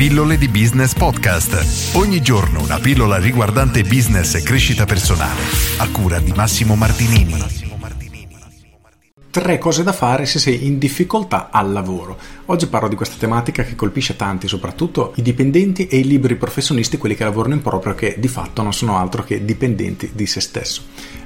Pillole di Business Podcast. Ogni giorno una pillola riguardante business e crescita personale. A cura di Massimo Martinini. Tre cose da fare se sei in difficoltà al lavoro. Oggi parlo di questa tematica che colpisce tanti, soprattutto i dipendenti e i liberi professionisti, quelli che lavorano in proprio, che di fatto non sono altro che dipendenti di se stesso.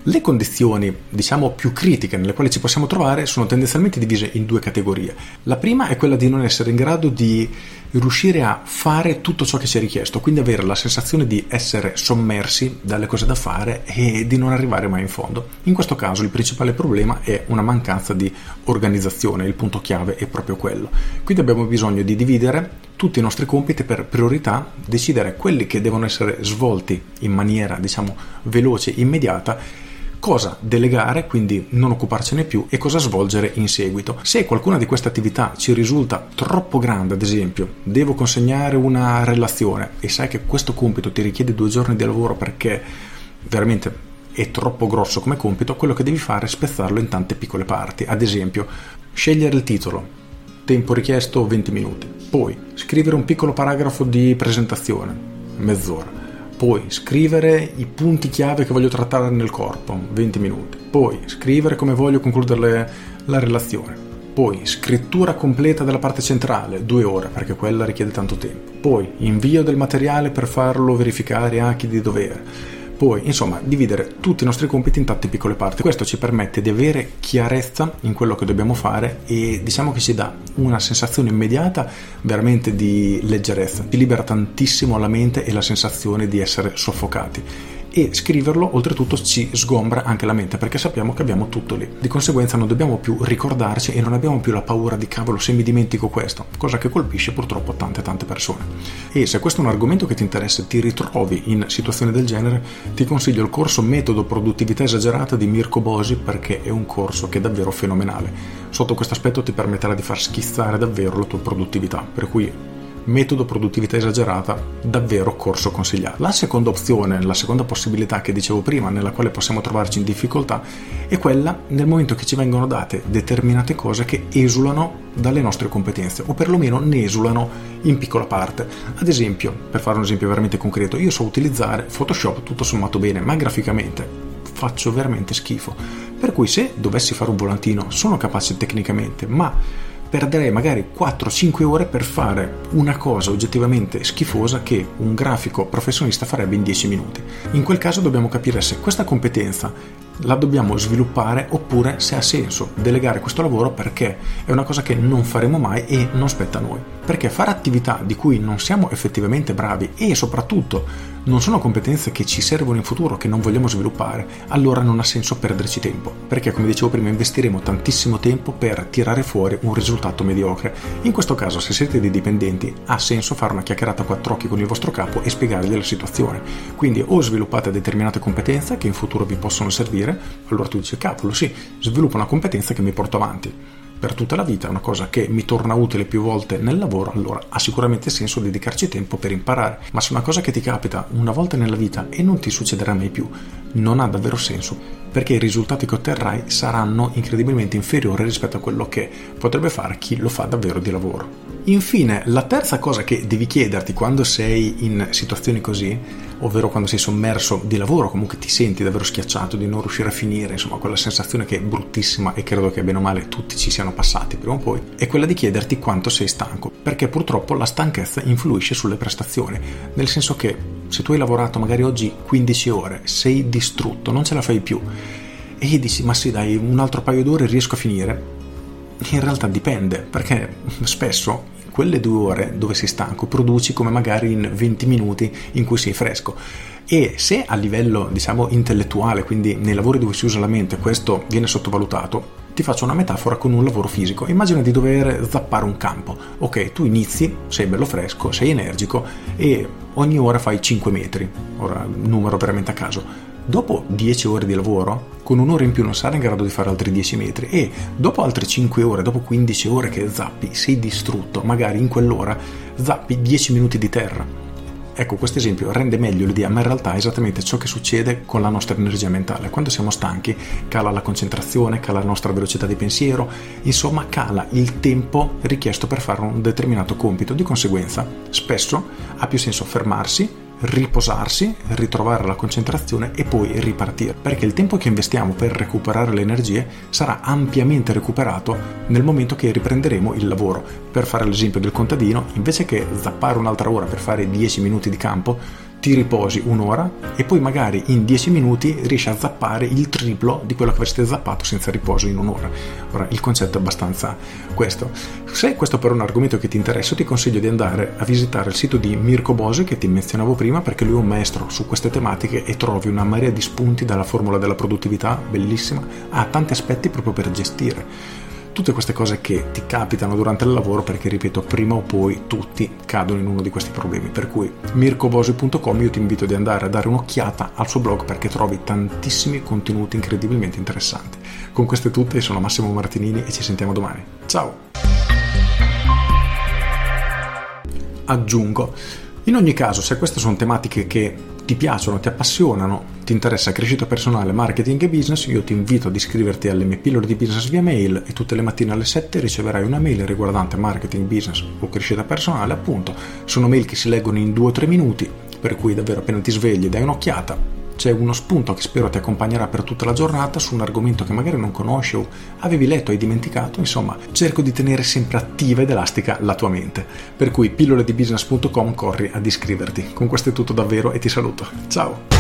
Le condizioni, diciamo, più critiche nelle quali ci possiamo trovare sono tendenzialmente divise in due categorie. La prima è quella di non essere in grado di riuscire a fare tutto ciò che ci è richiesto, quindi avere la sensazione di essere sommersi dalle cose da fare e di non arrivare mai in fondo. In questo caso il principale problema è una mancanza di organizzazione, il punto chiave è proprio quello. Quindi abbiamo bisogno di dividere tutti i nostri compiti per priorità, decidere quelli che devono essere svolti in maniera, diciamo, veloce, immediata cosa delegare, quindi non occuparcene più, e cosa svolgere in seguito. Se qualcuna di queste attività ci risulta troppo grande, ad esempio, devo consegnare una relazione e sai che questo compito ti richiede due giorni di lavoro perché veramente è troppo grosso come compito, quello che devi fare è spezzarlo in tante piccole parti. Ad esempio, scegliere il titolo, tempo richiesto 20 minuti. Poi scrivere un piccolo paragrafo di presentazione, mezz'ora poi scrivere i punti chiave che voglio trattare nel corpo, 20 minuti, poi scrivere come voglio concludere la relazione, poi scrittura completa della parte centrale, due ore perché quella richiede tanto tempo, poi invio del materiale per farlo verificare a chi di dovere poi, insomma, dividere tutti i nostri compiti in tante piccole parti. Questo ci permette di avere chiarezza in quello che dobbiamo fare e diciamo che ci dà una sensazione immediata veramente di leggerezza. Ci libera tantissimo la mente e la sensazione di essere soffocati e scriverlo oltretutto ci sgombra anche la mente perché sappiamo che abbiamo tutto lì. Di conseguenza non dobbiamo più ricordarci e non abbiamo più la paura di cavolo se mi dimentico questo, cosa che colpisce purtroppo tante tante persone. E se questo è un argomento che ti interessa e ti ritrovi in situazioni del genere, ti consiglio il corso Metodo Produttività Esagerata di Mirko Bosi perché è un corso che è davvero fenomenale. Sotto questo aspetto ti permetterà di far schizzare davvero la tua produttività, per cui metodo produttività esagerata, davvero corso consigliato. La seconda opzione, la seconda possibilità che dicevo prima, nella quale possiamo trovarci in difficoltà, è quella nel momento che ci vengono date determinate cose che esulano dalle nostre competenze, o perlomeno ne esulano in piccola parte. Ad esempio, per fare un esempio veramente concreto, io so utilizzare Photoshop tutto sommato bene, ma graficamente faccio veramente schifo. Per cui se dovessi fare un volantino sono capace tecnicamente, ma perderei magari 4-5 ore per fare una cosa oggettivamente schifosa che un grafico professionista farebbe in 10 minuti. In quel caso dobbiamo capire se questa competenza la dobbiamo sviluppare oppure se ha senso delegare questo lavoro perché è una cosa che non faremo mai e non spetta a noi. Perché fare attività di cui non siamo effettivamente bravi e soprattutto non sono competenze che ci servono in futuro, che non vogliamo sviluppare, allora non ha senso perderci tempo. Perché, come dicevo prima, investiremo tantissimo tempo per tirare fuori un risultato mediocre. In questo caso, se siete dei dipendenti, ha senso fare una chiacchierata a quattro occhi con il vostro capo e spiegargli la situazione. Quindi o sviluppate determinate competenze che in futuro vi possono servire, dire, allora tu dici, cavolo, sì, sviluppo una competenza che mi porto avanti per tutta la vita, è una cosa che mi torna utile più volte nel lavoro, allora ha sicuramente senso dedicarci tempo per imparare. Ma se una cosa che ti capita una volta nella vita e non ti succederà mai più, non ha davvero senso, perché i risultati che otterrai saranno incredibilmente inferiori rispetto a quello che potrebbe fare chi lo fa davvero di lavoro. Infine, la terza cosa che devi chiederti quando sei in situazioni così, ovvero quando sei sommerso di lavoro, comunque ti senti davvero schiacciato di non riuscire a finire, insomma, quella sensazione che è bruttissima e credo che bene o male tutti ci siano passati prima o poi, è quella di chiederti quanto sei stanco, perché purtroppo la stanchezza influisce sulle prestazioni, nel senso che se tu hai lavorato magari oggi 15 ore, sei distrutto, non ce la fai più e dici ma sì dai un altro paio d'ore riesco a finire, in realtà dipende, perché spesso quelle due ore dove sei stanco produci come magari in 20 minuti in cui sei fresco. E se a livello, diciamo, intellettuale, quindi nei lavori dove si usa la mente, questo viene sottovalutato, ti faccio una metafora con un lavoro fisico. Immagina di dover zappare un campo. Ok, tu inizi, sei bello fresco, sei energico e ogni ora fai 5 metri. Ora, numero veramente a caso Dopo 10 ore di lavoro, con un'ora in più non sarai in grado di fare altri 10 metri e dopo altre 5 ore, dopo 15 ore che zappi, sei distrutto, magari in quell'ora zappi 10 minuti di terra. Ecco, questo esempio rende meglio l'idea, ma in realtà è esattamente ciò che succede con la nostra energia mentale. Quando siamo stanchi cala la concentrazione, cala la nostra velocità di pensiero, insomma cala il tempo richiesto per fare un determinato compito. Di conseguenza, spesso ha più senso fermarsi, riposarsi, ritrovare la concentrazione e poi ripartire, perché il tempo che investiamo per recuperare le energie sarà ampiamente recuperato nel momento che riprenderemo il lavoro. Per fare l'esempio del contadino, invece che zappare un'altra ora per fare 10 minuti di campo, ti riposi un'ora e poi magari in 10 minuti riesci a zappare il triplo di quello che avresti zappato senza riposo in un'ora. Ora, il concetto è abbastanza questo. Se questo però è un argomento che ti interessa, ti consiglio di andare a visitare il sito di Mirko Bose che ti menzionavo prima perché lui è un maestro su queste tematiche e trovi una marea di spunti dalla formula della produttività, bellissima, ha tanti aspetti proprio per gestire tutte queste cose che ti capitano durante il lavoro perché ripeto prima o poi tutti cadono in uno di questi problemi. Per cui mircobosi.com io ti invito di andare a dare un'occhiata al suo blog perché trovi tantissimi contenuti incredibilmente interessanti. Con queste tutte sono Massimo Martinini e ci sentiamo domani. Ciao! Aggiungo in ogni caso se queste sono tematiche che ti piacciono, ti appassionano, ti interessa crescita personale, marketing e business, io ti invito ad iscriverti alle mie pillole di business via mail e tutte le mattine alle 7 riceverai una mail riguardante marketing, business o crescita personale, appunto. Sono mail che si leggono in 2-3 minuti, per cui davvero appena ti svegli dai un'occhiata, c'è uno spunto che spero ti accompagnerà per tutta la giornata su un argomento che magari non conosci o avevi letto, hai dimenticato, insomma, cerco di tenere sempre attiva ed elastica la tua mente. Per cui pilloledibusiness.com corri ad iscriverti. Con questo è tutto davvero e ti saluto. Ciao!